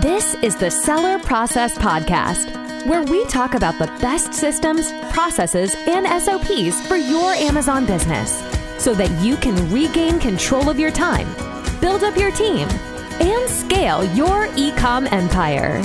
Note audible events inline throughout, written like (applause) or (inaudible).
This is the Seller Process Podcast, where we talk about the best systems, processes, and SOPs for your Amazon business so that you can regain control of your time, build up your team, and scale your e com empire.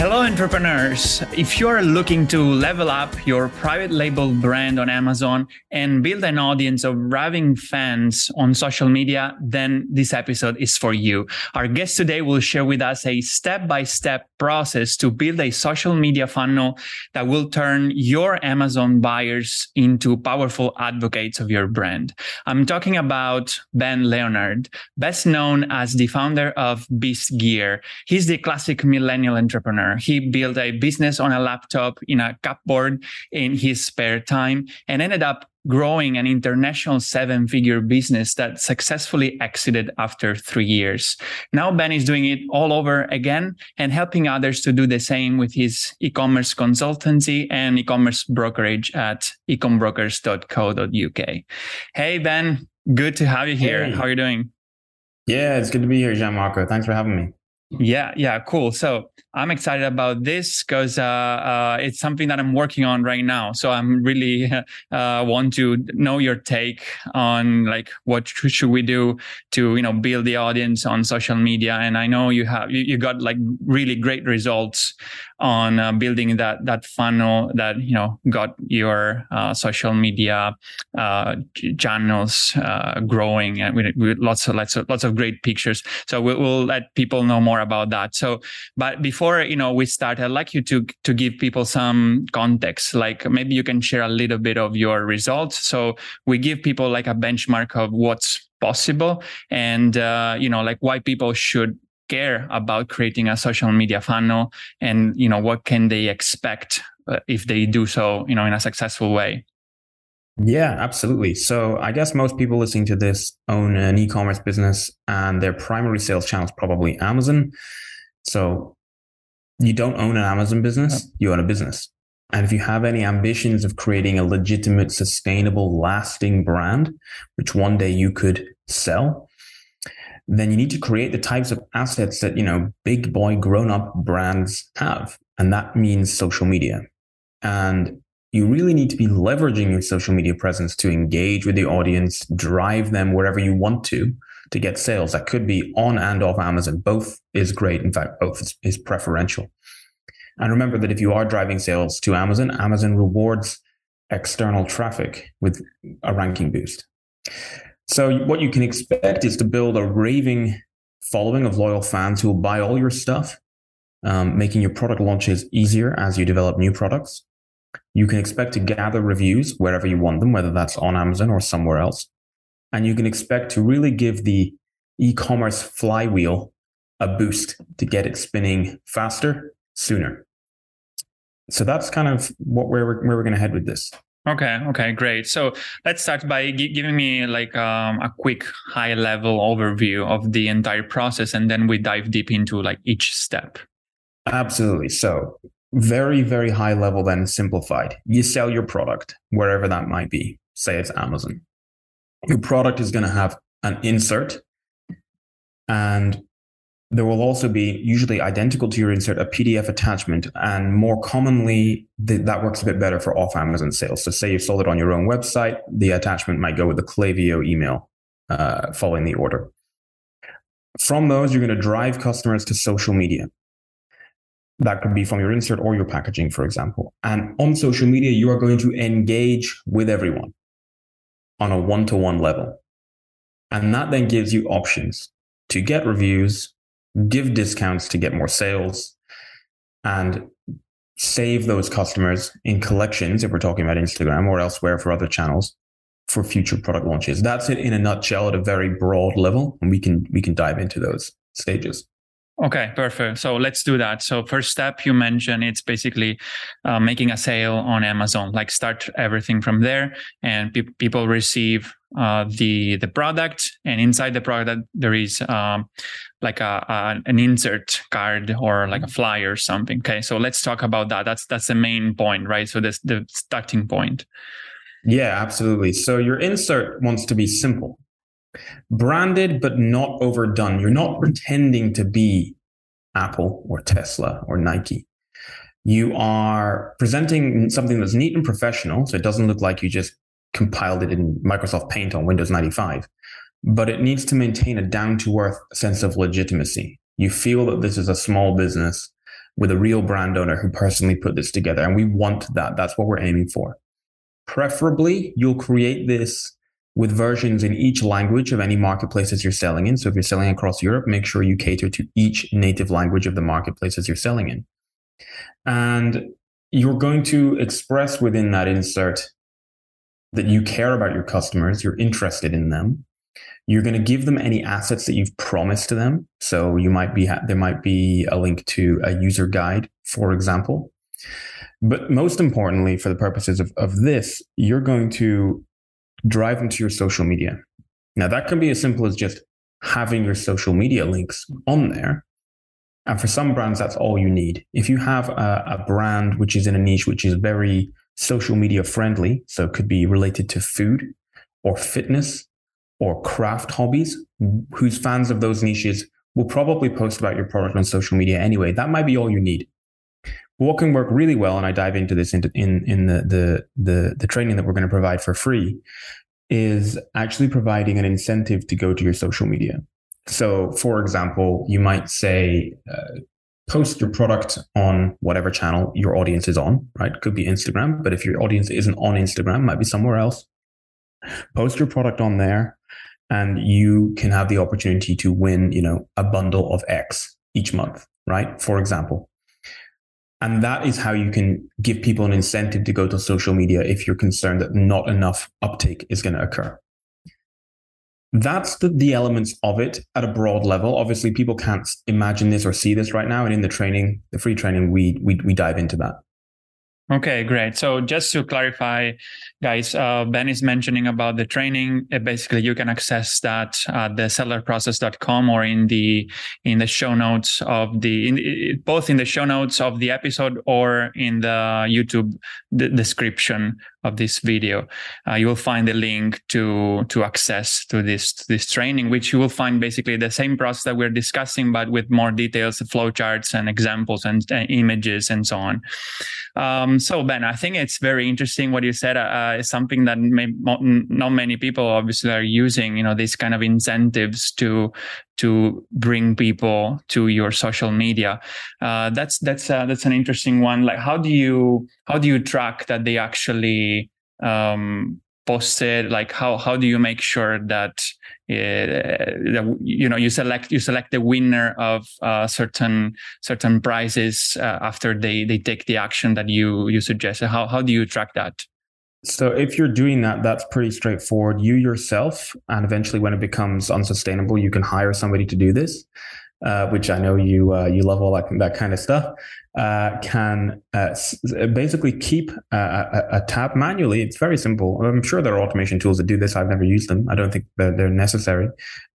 Hello, entrepreneurs. If you're looking to level up your private label brand on Amazon and build an audience of raving fans on social media, then this episode is for you. Our guest today will share with us a step by step process to build a social media funnel that will turn your Amazon buyers into powerful advocates of your brand. I'm talking about Ben Leonard, best known as the founder of Beast Gear. He's the classic millennial entrepreneur. He built a business on a laptop in a cupboard in his spare time and ended up growing an international seven figure business that successfully exited after three years. Now Ben is doing it all over again and helping others to do the same with his e-commerce consultancy and e-commerce brokerage at ecombrokers.co.uk. Hey Ben, good to have you here. Hey. How are you doing? Yeah, it's good to be here, Gianmarco. Thanks for having me. Yeah, yeah, cool. So I'm excited about this because uh, uh, it's something that I'm working on right now. So I'm really (laughs) uh, want to know your take on like what should we do to you know build the audience on social media. And I know you have you, you got like really great results on uh, building that that funnel that you know got your uh, social media uh, channels growing and with, with, lots of lots of lots of great pictures. So we'll, we'll let people know more about that. So, but before before you know we start, I'd like you to to give people some context. Like maybe you can share a little bit of your results. So we give people like a benchmark of what's possible, and uh, you know like why people should care about creating a social media funnel, and you know what can they expect uh, if they do so, you know, in a successful way. Yeah, absolutely. So I guess most people listening to this own an e-commerce business and their primary sales channel is probably Amazon. So you don't own an Amazon business, you own a business. And if you have any ambitions of creating a legitimate, sustainable, lasting brand, which one day you could sell, then you need to create the types of assets that, you know, big boy grown up brands have. And that means social media. And you really need to be leveraging your social media presence to engage with the audience, drive them wherever you want to, to get sales. That could be on and off Amazon. Both is great. In fact, both is, is preferential. And remember that if you are driving sales to Amazon, Amazon rewards external traffic with a ranking boost. So what you can expect is to build a raving following of loyal fans who will buy all your stuff, um, making your product launches easier as you develop new products. You can expect to gather reviews wherever you want them, whether that's on Amazon or somewhere else and you can expect to really give the e-commerce flywheel a boost to get it spinning faster, sooner. So that's kind of what where we're, where we're going to head with this. Okay. Okay. Great. So let's start by g- giving me like um, a quick high level overview of the entire process, and then we dive deep into like each step. Absolutely. So very, very high level, then simplified. You sell your product wherever that might be. Say it's Amazon your product is going to have an insert and there will also be usually identical to your insert a pdf attachment and more commonly th- that works a bit better for off amazon sales. So say you sold it on your own website the attachment might go with the Klaviyo email uh, following the order. From those you're going to drive customers to social media. That could be from your insert or your packaging for example. And on social media you are going to engage with everyone on a one to one level. And that then gives you options to get reviews, give discounts to get more sales, and save those customers in collections, if we're talking about Instagram or elsewhere for other channels for future product launches. That's it in a nutshell at a very broad level. And we can we can dive into those stages. Okay, perfect. So let's do that. So first step you mentioned it's basically uh, making a sale on Amazon. Like start everything from there, and pe- people receive uh, the the product, and inside the product there is um, like a, a, an insert card or like a flyer or something. Okay, so let's talk about that. That's that's the main point, right? So that's the starting point. Yeah, absolutely. So your insert wants to be simple branded but not overdone. You're not pretending to be Apple or Tesla or Nike. You are presenting something that's neat and professional, so it doesn't look like you just compiled it in Microsoft Paint on Windows 95, but it needs to maintain a down to earth sense of legitimacy. You feel that this is a small business with a real brand owner who personally put this together. And we want that. That's what we're aiming for. Preferably, you'll create this with versions in each language of any marketplaces you're selling in. So if you're selling across Europe, make sure you cater to each native language of the marketplaces you're selling in. And you're going to express within that insert that you care about your customers, you're interested in them. You're going to give them any assets that you've promised to them. So you might be there might be a link to a user guide, for example. But most importantly, for the purposes of, of this, you're going to drive them to your social media. Now that can be as simple as just having your social media links on there. And for some brands, that's all you need. If you have a, a brand which is in a niche which is very social media friendly. So it could be related to food or fitness or craft hobbies, whose fans of those niches will probably post about your product on social media anyway. That might be all you need. What can work really well, and I dive into this in in, in the, the the the training that we're going to provide for free, is actually providing an incentive to go to your social media. So, for example, you might say, uh, post your product on whatever channel your audience is on, right? Could be Instagram, but if your audience isn't on Instagram, might be somewhere else. Post your product on there and you can have the opportunity to win, you know, a bundle of X each month, right? For example. And that is how you can give people an incentive to go to social media if you're concerned that not enough uptake is going to occur that's the, the elements of it at a broad level. Obviously, people can't imagine this or see this right now. And in the training, the free training, we we we dive into that. Okay, great. So just to clarify, guys, uh, Ben is mentioning about the training. Uh, basically, you can access that at the sellerprocess.com or in the in the show notes of the in, both in the show notes of the episode or in the YouTube d- description of this video. Uh, you will find the link to to access to this to this training, which you will find basically the same process that we're discussing, but with more details, flowcharts and examples and uh, images and so on. Um, so Ben, I think it's very interesting what you said. Uh, is something that may, not many people obviously are using. You know, these kind of incentives to to bring people to your social media. Uh, that's that's uh, that's an interesting one. Like, how do you how do you track that they actually um, posted? Like, how how do you make sure that uh, you know you select you select the winner of uh, certain certain prizes uh, after they they take the action that you you suggest how how do you track that so if you're doing that that's pretty straightforward you yourself and eventually when it becomes unsustainable you can hire somebody to do this uh, which I know you uh, you love all that that kind of stuff, uh, can uh, basically keep a, a, tab manually. It's very simple. I'm sure there are automation tools that do this. I've never used them. I don't think they're, they're necessary.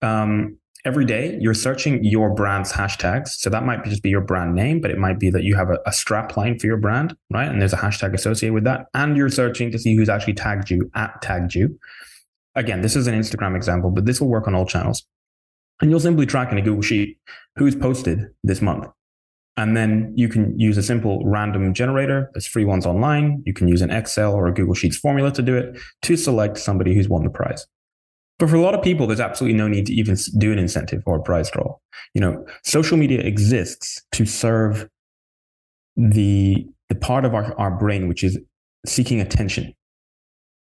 Um, every day you're searching your brand's hashtags. So that might just be your brand name, but it might be that you have a, a strap line for your brand, right? And there's a hashtag associated with that. And you're searching to see who's actually tagged you at tagged you. Again, this is an Instagram example, but this will work on all channels. And you'll simply track in a Google Sheet who's posted this month. And then you can use a simple random generator. There's free ones online. You can use an Excel or a Google Sheets formula to do it to select somebody who's won the prize. But for a lot of people, there's absolutely no need to even do an incentive or a prize draw. You know, social media exists to serve the, the part of our, our brain, which is seeking attention.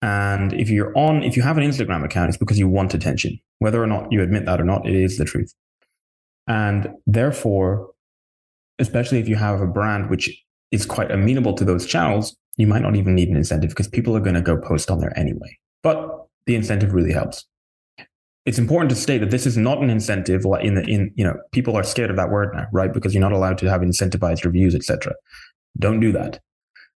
And if you're on, if you have an Instagram account, it's because you want attention. Whether or not you admit that or not, it is the truth. And therefore, especially if you have a brand which is quite amenable to those channels, you might not even need an incentive because people are going to go post on there anyway. But the incentive really helps. It's important to state that this is not an incentive in the in you know people are scared of that word now, right? Because you're not allowed to have incentivized reviews, etc. Don't do that.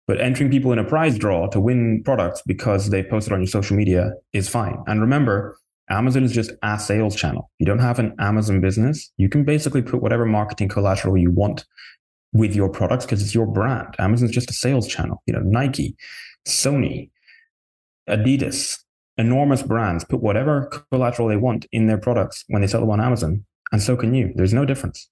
But entering people in a prize draw to win products because they posted on your social media is fine. And remember, Amazon is just a sales channel. You don't have an Amazon business. You can basically put whatever marketing collateral you want with your products because it's your brand. Amazon's just a sales channel. You know, Nike, Sony, Adidas, enormous brands put whatever collateral they want in their products when they sell them on Amazon. And so can you. There's no difference.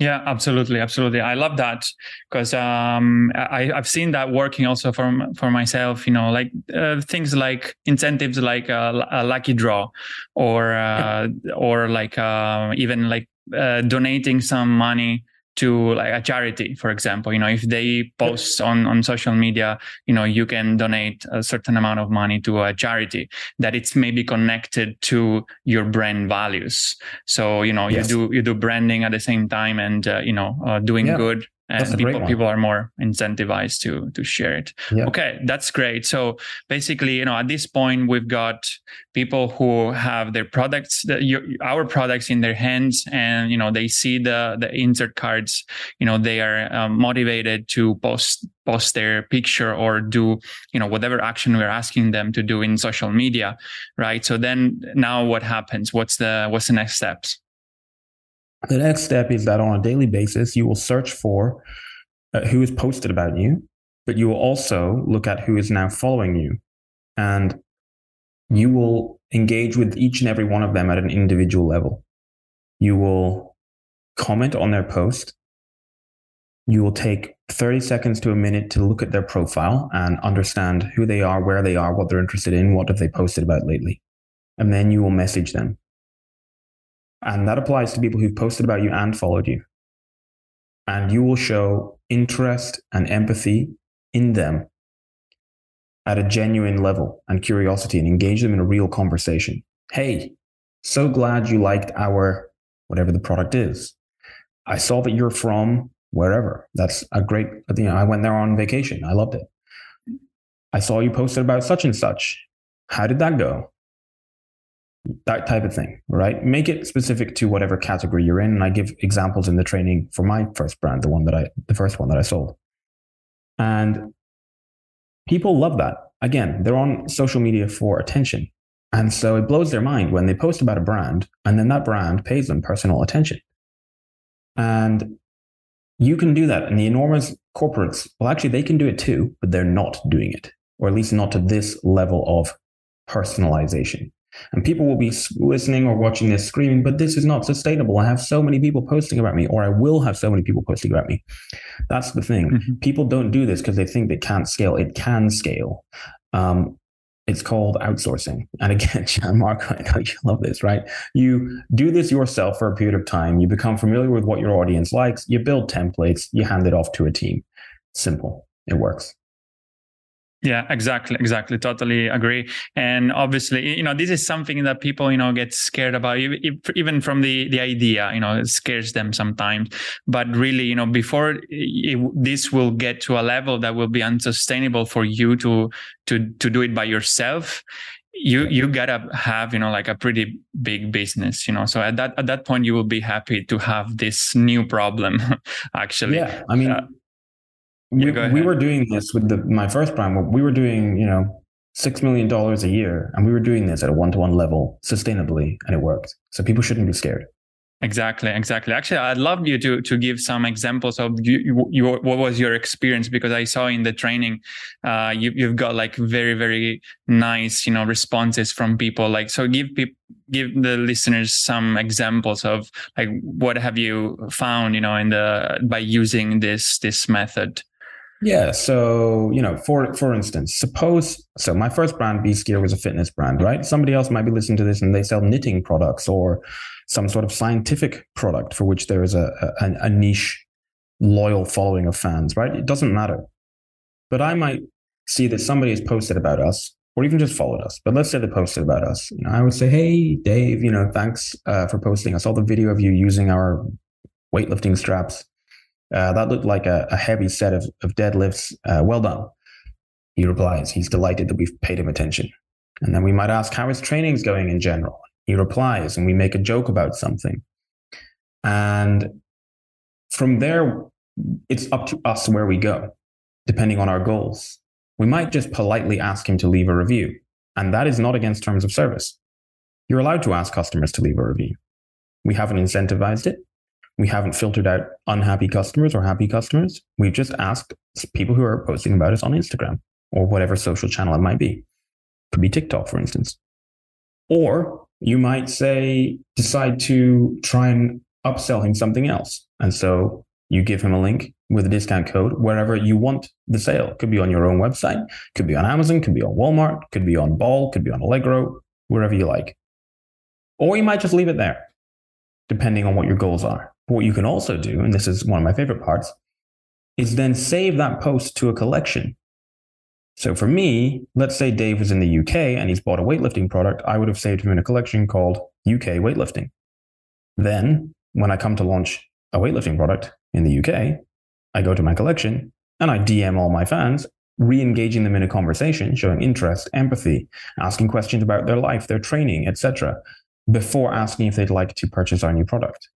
Yeah, absolutely, absolutely. I love that because um, I, have seen that working also for for myself. You know, like uh, things like incentives, like a, a lucky draw, or uh, or like uh, even like uh, donating some money to like a charity for example you know if they post on on social media you know you can donate a certain amount of money to a charity that it's maybe connected to your brand values so you know yes. you do you do branding at the same time and uh, you know uh, doing yeah. good and people people are more incentivized to to share it. Yeah. okay that's great. So basically you know at this point we've got people who have their products your, our products in their hands and you know they see the the insert cards you know they are um, motivated to post post their picture or do you know whatever action we're asking them to do in social media right? So then now what happens? What's the what's the next steps the next step is that on a daily basis, you will search for uh, who is posted about you, but you will also look at who is now following you. And you will engage with each and every one of them at an individual level. You will comment on their post. You will take 30 seconds to a minute to look at their profile and understand who they are, where they are, what they're interested in, what have they posted about lately. And then you will message them. And that applies to people who've posted about you and followed you. And you will show interest and empathy in them at a genuine level and curiosity and engage them in a real conversation. Hey, so glad you liked our whatever the product is. I saw that you're from wherever. That's a great, you know, I went there on vacation. I loved it. I saw you posted about such and such. How did that go? That type of thing, right? Make it specific to whatever category you're in. And I give examples in the training for my first brand, the one that I, the first one that I sold. And people love that. Again, they're on social media for attention. And so it blows their mind when they post about a brand and then that brand pays them personal attention. And you can do that. And the enormous corporates, well, actually, they can do it too, but they're not doing it, or at least not to this level of personalization. And people will be listening or watching this screaming, but this is not sustainable. I have so many people posting about me, or I will have so many people posting about me. That's the thing. Mm-hmm. People don't do this because they think they can't scale. It can scale. Um, it's called outsourcing. And again, (laughs) Gianmarco, I know you love this, right? You do this yourself for a period of time. You become familiar with what your audience likes. You build templates. You hand it off to a team. Simple. It works. Yeah, exactly, exactly. Totally agree. And obviously, you know, this is something that people, you know, get scared about, even from the the idea. You know, it scares them sometimes. But really, you know, before it, this will get to a level that will be unsustainable for you to to to do it by yourself, you you gotta have you know like a pretty big business you know so at that at that point you will be happy to have this new problem (laughs) actually yeah i mean uh, we, we were doing this with the my first prime. We were doing, you know, six million dollars a year, and we were doing this at a one to one level sustainably, and it worked. So people shouldn't be scared. Exactly, exactly. Actually, I'd love you to to give some examples of you, your what was your experience because I saw in the training, uh, you you've got like very very nice you know responses from people. Like so, give people give the listeners some examples of like what have you found you know in the by using this this method. Yeah. So, you know, for for instance, suppose so my first brand, Beast Gear, was a fitness brand, right? Somebody else might be listening to this and they sell knitting products or some sort of scientific product for which there is a, a, a niche loyal following of fans, right? It doesn't matter. But I might see that somebody has posted about us or even just followed us. But let's say they posted about us. You know, I would say, hey, Dave, you know, thanks uh, for posting. I saw the video of you using our weightlifting straps uh, that looked like a, a, heavy set of, of deadlifts. Uh, well done. He replies, he's delighted that we've paid him attention. And then we might ask how his training's going in general. He replies, and we make a joke about something. And from there, it's up to us where we go, depending on our goals. We might just politely ask him to leave a review, and that is not against terms of service. You're allowed to ask customers to leave a review. We haven't incentivized it. We haven't filtered out unhappy customers or happy customers. We've just asked people who are posting about us on Instagram or whatever social channel it might be. Could be TikTok, for instance. Or you might say, decide to try and upsell him something else. And so you give him a link with a discount code wherever you want the sale. Could be on your own website, could be on Amazon, could be on Walmart, could be on Bol, could be on Allegro, wherever you like. Or you might just leave it there, depending on what your goals are. But what you can also do, and this is one of my favorite parts, is then save that post to a collection. So for me, let's say Dave was in the UK and he's bought a weightlifting product, I would have saved him in a collection called UK weightlifting. Then when I come to launch a weightlifting product in the UK, I go to my collection and I DM all my fans, re engaging them in a conversation, showing interest, empathy, asking questions about their life, their training, etc., before asking if they'd like to purchase our new product.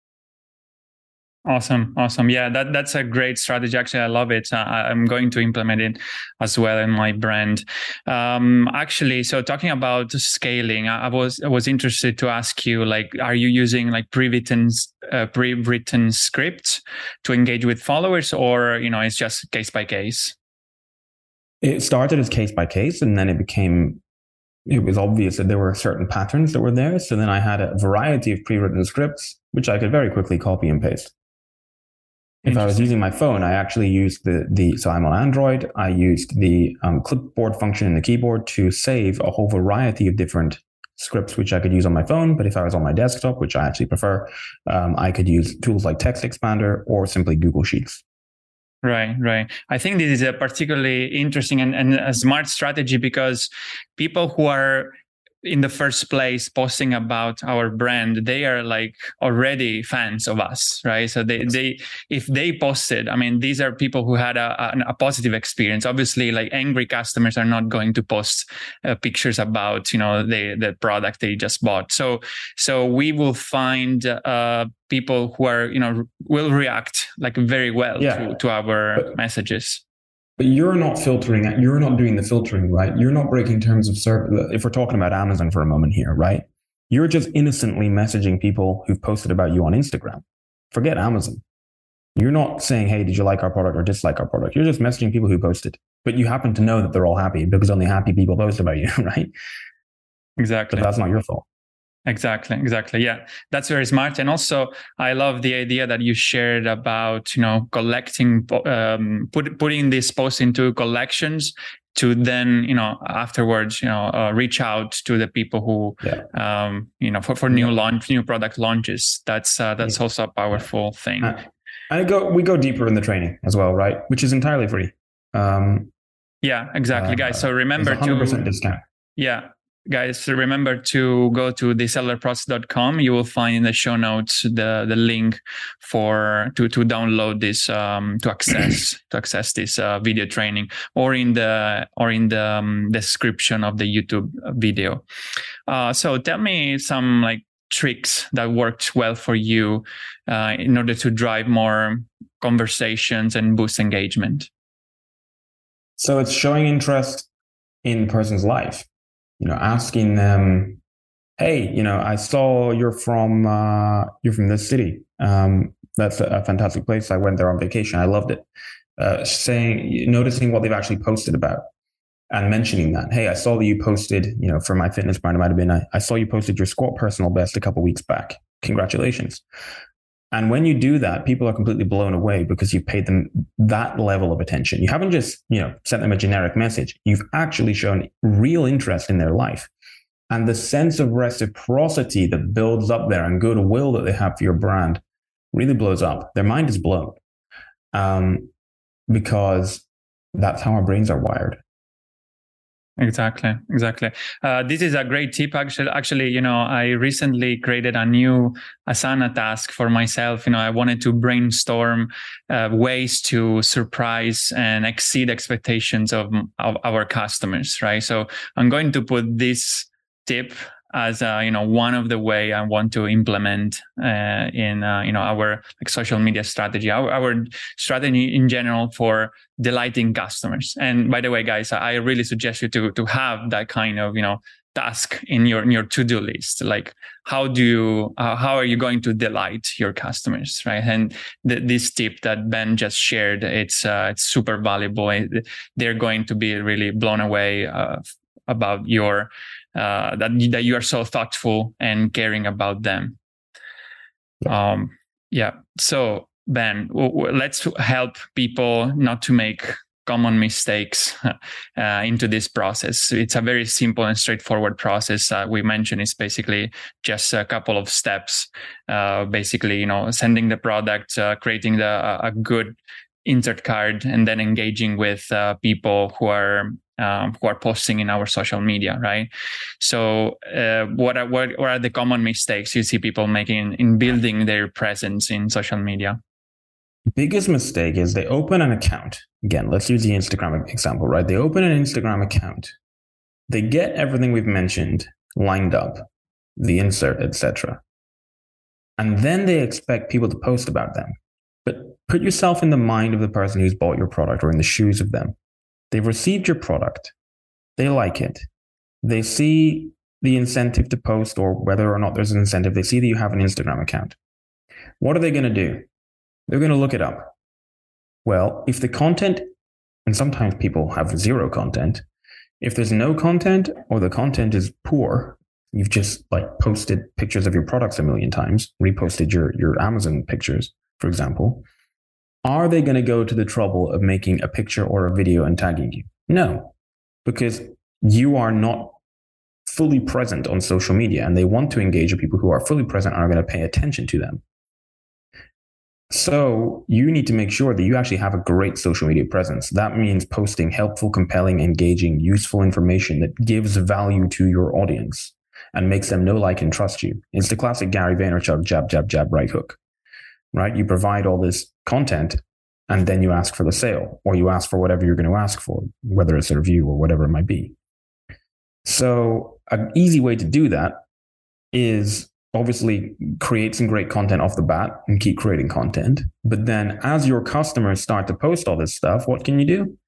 Awesome, awesome. Yeah, that that's a great strategy. Actually, I love it. Uh, I'm going to implement it as well in my brand. Um, actually, so talking about scaling, I, was I was interested to ask you, like, are you using like pre-written uh, pre-written scripts to engage with followers, or you know, it's just case by case? It started as case by case, and then it became it was obvious that there were certain patterns that were there. So then I had a variety of pre-written scripts, which I could very quickly copy and paste. If I was using my phone, I actually used the the so I'm on Android. I used the um, clipboard function in the keyboard to save a whole variety of different scripts which I could use on my phone. But if I was on my desktop, which I actually prefer, um, I could use tools like Text Expander or simply Google Sheets. Right, right. I think this is a particularly interesting and, and a smart strategy because people who are in the first place posting about our brand they are like already fans of us right? So they they if they posted i mean these are people who had a, a, a positive experience. Obviously like angry customers are not going to post uh, pictures about you know the the product they just bought. So so we will find uh, people who are you know will react like very well yeah. to, to our but, messages but you're not filtering that. You're not doing the filtering, right? You're not breaking terms of service. If we're talking about Amazon for a moment here, right? You're just innocently messaging people who've posted about you on Instagram. Forget Amazon. You're not saying, hey, did you like our product or dislike our product? You're just messaging people who posted. But you happen to know that they're all happy because only happy people post about you, (laughs) right? Exactly. But that's not your fault. Exactly, exactly. Yeah, that's very smart. And also, I love the idea that you shared about you know collecting, um, put, putting this post into collections to then you know afterwards you know uh, reach out to the people who yeah. um, you know for, for new launch, new product launches. That's uh, that's yeah. also a powerful thing. Uh, and go we go deeper in the training as well, right? Which is entirely free. Um, yeah, exactly, guys. So remember to discount. Yeah, guys remember to go to thesellerprocess.com you will find in the show notes the the link for to to download this um, to access (clears throat) to access this uh, video training or in the or in the um, description of the youtube video. Uh, so tell me some like tricks that worked well for you uh, in order to drive more conversations and boost engagement. So it's showing interest in the person's life you know, asking them, "Hey, you know, I saw you're from uh, you're from this city. Um, that's a, fantastic place. I went there on vacation. I loved it." Uh, saying, noticing what they've actually posted about, and mentioning that. Hey, I saw that you posted. You know, for my fitness brand, it might have been. I, I saw you posted your squat personal best a couple weeks back. Congratulations. And when you do that, people are completely blown away because you've paid them that level of attention. You haven't just, you know, sent them a generic message. You've actually shown real interest in their life. And the sense of reciprocity that builds up there and goodwill that they have for your brand really blows up. Their mind is blown um, because that's how our brains are wired. Exactly, exactly. Uh, this is a great tip. Actually, actually, you know, I recently created a new Asana task for myself. You know, I wanted to brainstorm uh, ways to surprise and exceed expectations of, of our customers. Right. So I'm going to put this tip as uh, you know one of the way I want to implement uh, in uh, you know our like social media strategy, our, our strategy in general for delighting customers. And by the way, guys, I really suggest you to to have that kind of you know task in your in your to do list. Like how do you uh, how are you going to delight your customers, right? And th- this tip that Ben just shared, it's uh, it's super valuable. They're going to be really blown away uh, about your uh, that that you are so thoughtful and caring about them. Um, Yeah. So Ben, let's help people not to make common mistakes (laughs) uh, into this process. It's a very simple and straightforward process. Uh, we mentioned it's basically just a couple of steps. Uh, basically, you know, sending the product, uh, creating the a good insert card, and then engaging with uh, people who are um, who are posting in our social media, right? So, uh, what are what, what are the common mistakes you see people making in building their presence in social media? biggest mistake is they open an account. Again, let's use the Instagram example, right? They open an Instagram account. They get everything we've mentioned lined up, the insert, etc. And then they expect people to post about them. But put yourself in the mind of the person who's bought your product or in the shoes of them. They've received your product. They like it. They see the incentive to post or whether or not there's an incentive. They see that you have an Instagram account. What are they going to do? They're going to look it up. Well, if the content, and sometimes people have zero content, if there's no content or the content is poor, you've just like posted pictures of your products a million times, reposted your, your Amazon pictures, for example, are they going to go to the trouble of making a picture or a video and tagging you? No, because you are not fully present on social media and they want to engage with people who are fully present and are going to pay attention to them. So you need to make sure that you actually have a great social media presence. That means posting helpful, compelling, engaging, useful information that gives value to your audience and makes them know, like, and trust you. It's the classic Gary Vaynerchuk jab, jab, jab, right hook, right? You provide all this content and then you ask for the sale or you ask for whatever you're going to ask for, whether it's a review or whatever it might be. So an easy way to do that is obviously create some great content off the bat and keep creating content. But then as your customers start to post all this stuff, what can you do?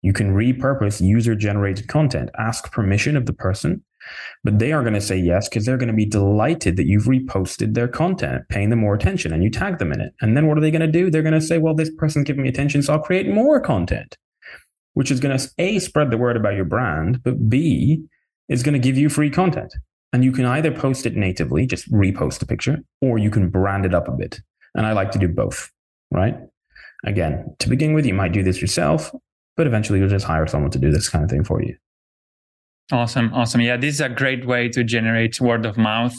You can repurpose user generated content, ask permission of the person, but they are going to say yes because they're going to be delighted that you've reposted their content, paying them more attention and you tag them in it. And then what are they going to do? They're going to say, well, this person's giving me attention, so I'll create more content, which is going to A, spread the word about your brand, but B, is going to give you free content. And you can either post it natively, just repost a picture, or you can brand it up a bit. And I like to do both, right? Again, to begin with, you might do this yourself, but eventually you'll just hire someone to do this kind of thing for you. Awesome, awesome. Yeah, this is a great way to generate word of mouth,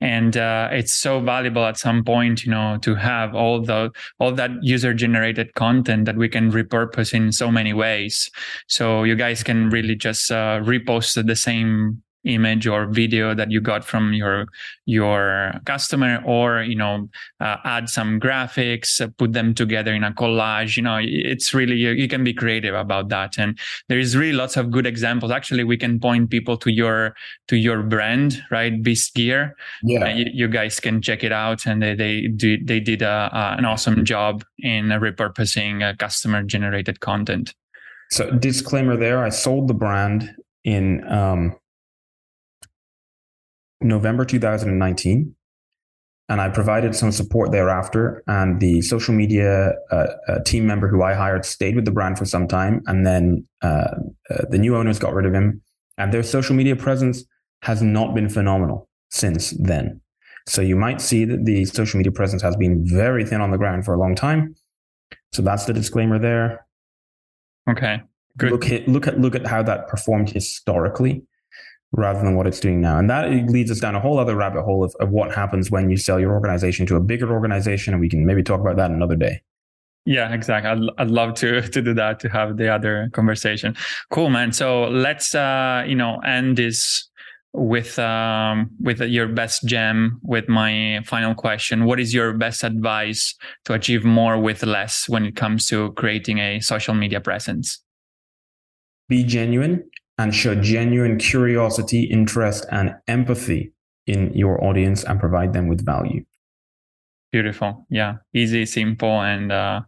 and uh, it's so valuable at some point, you know, to have all the all that user generated content that we can repurpose in so many ways. So you guys can really just uh, repost the same image or video that you got from your your customer or you know uh, add some graphics uh, put them together in a collage you know it's really you, you, can be creative about that. And there is really lots of good examples. Actually we can point people to your to your brand right? Beast gear. Yeah. You, you, guys can check it out. And they they do, they did a, a, an awesome job in repurposing uh, customer generated content. So disclaimer there i sold the brand in um November 2019. And I provided some support thereafter. And the social media uh, uh, team member who I hired stayed with the brand for some time. And then uh, uh, the new owners got rid of him. And their social media presence has not been phenomenal since then. So you might see that the social media presence has been very thin on the ground for a long time. So that's the disclaimer there. Okay. Good. Look at look at look at how that performed historically rather than what it's doing now. And that leads us down a whole other rabbit hole of, of what happens when you sell your organization to a bigger organization. And we can maybe talk about that another day. Yeah, exactly. I'd, I'd love to (laughs) to do that to have the other conversation. Cool, man. So let's uh, you know end this with um with your best gem with my final question what is your best advice to achieve more with less when it comes to creating a social media presence be genuine and show genuine curiosity, interest, and empathy in your audience and provide them with value. Beautiful. Yeah. Easy, simple, and uh,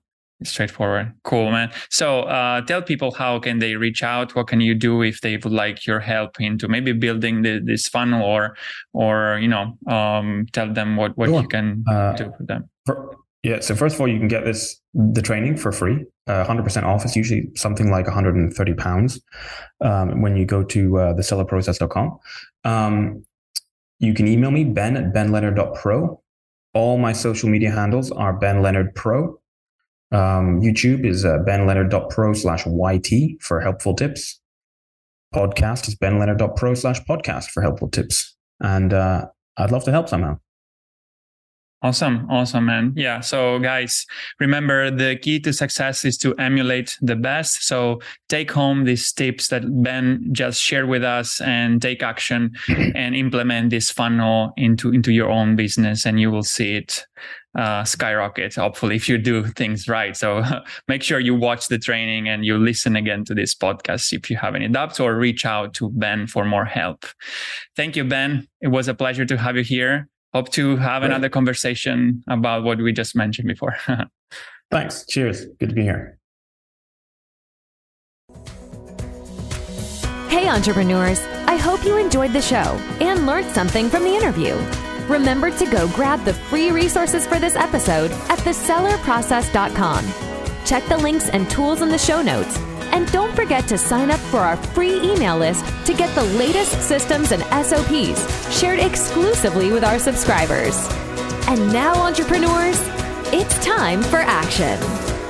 straightforward. Cool, man. So uh, tell people how can they reach out? What can you do if they would like your help into maybe building the, this funnel or, or, you know, um, tell them what, what sure. you can uh, do for them. For, yeah. So first of all, you can get this the training for free, uh, 100% off. It's usually something like 130 pounds um, when you go to uh, thesellerprocess.com. Um, you can email me ben at benleonard.pro. All my social media handles are Ben Leonard Pro. Um, YouTube is uh, benleonard.pro slash YT for helpful tips. Podcast is benleonard.pro slash podcast for helpful tips. And uh, I'd love to help somehow. Awesome. Awesome, man. Yeah. So, guys, remember the key to success is to emulate the best. So, take home these tips that Ben just shared with us and take action (clears throat) and implement this funnel into, into your own business, and you will see it uh, skyrocket, hopefully, if you do things right. So, (laughs) make sure you watch the training and you listen again to this podcast if you have any doubts or reach out to Ben for more help. Thank you, Ben. It was a pleasure to have you here hope to have another conversation about what we just mentioned before. (laughs) Thanks. Cheers. Good to be here. Hey, entrepreneurs. I hope you enjoyed the show and learned something from the interview. Remember to go grab the free resources for this episode at thesellerprocess.com. Check the links and tools in the show notes and don't forget to sign up for our free email list to get the latest systems and SOPs shared exclusively with our subscribers. And now, entrepreneurs, it's time for action.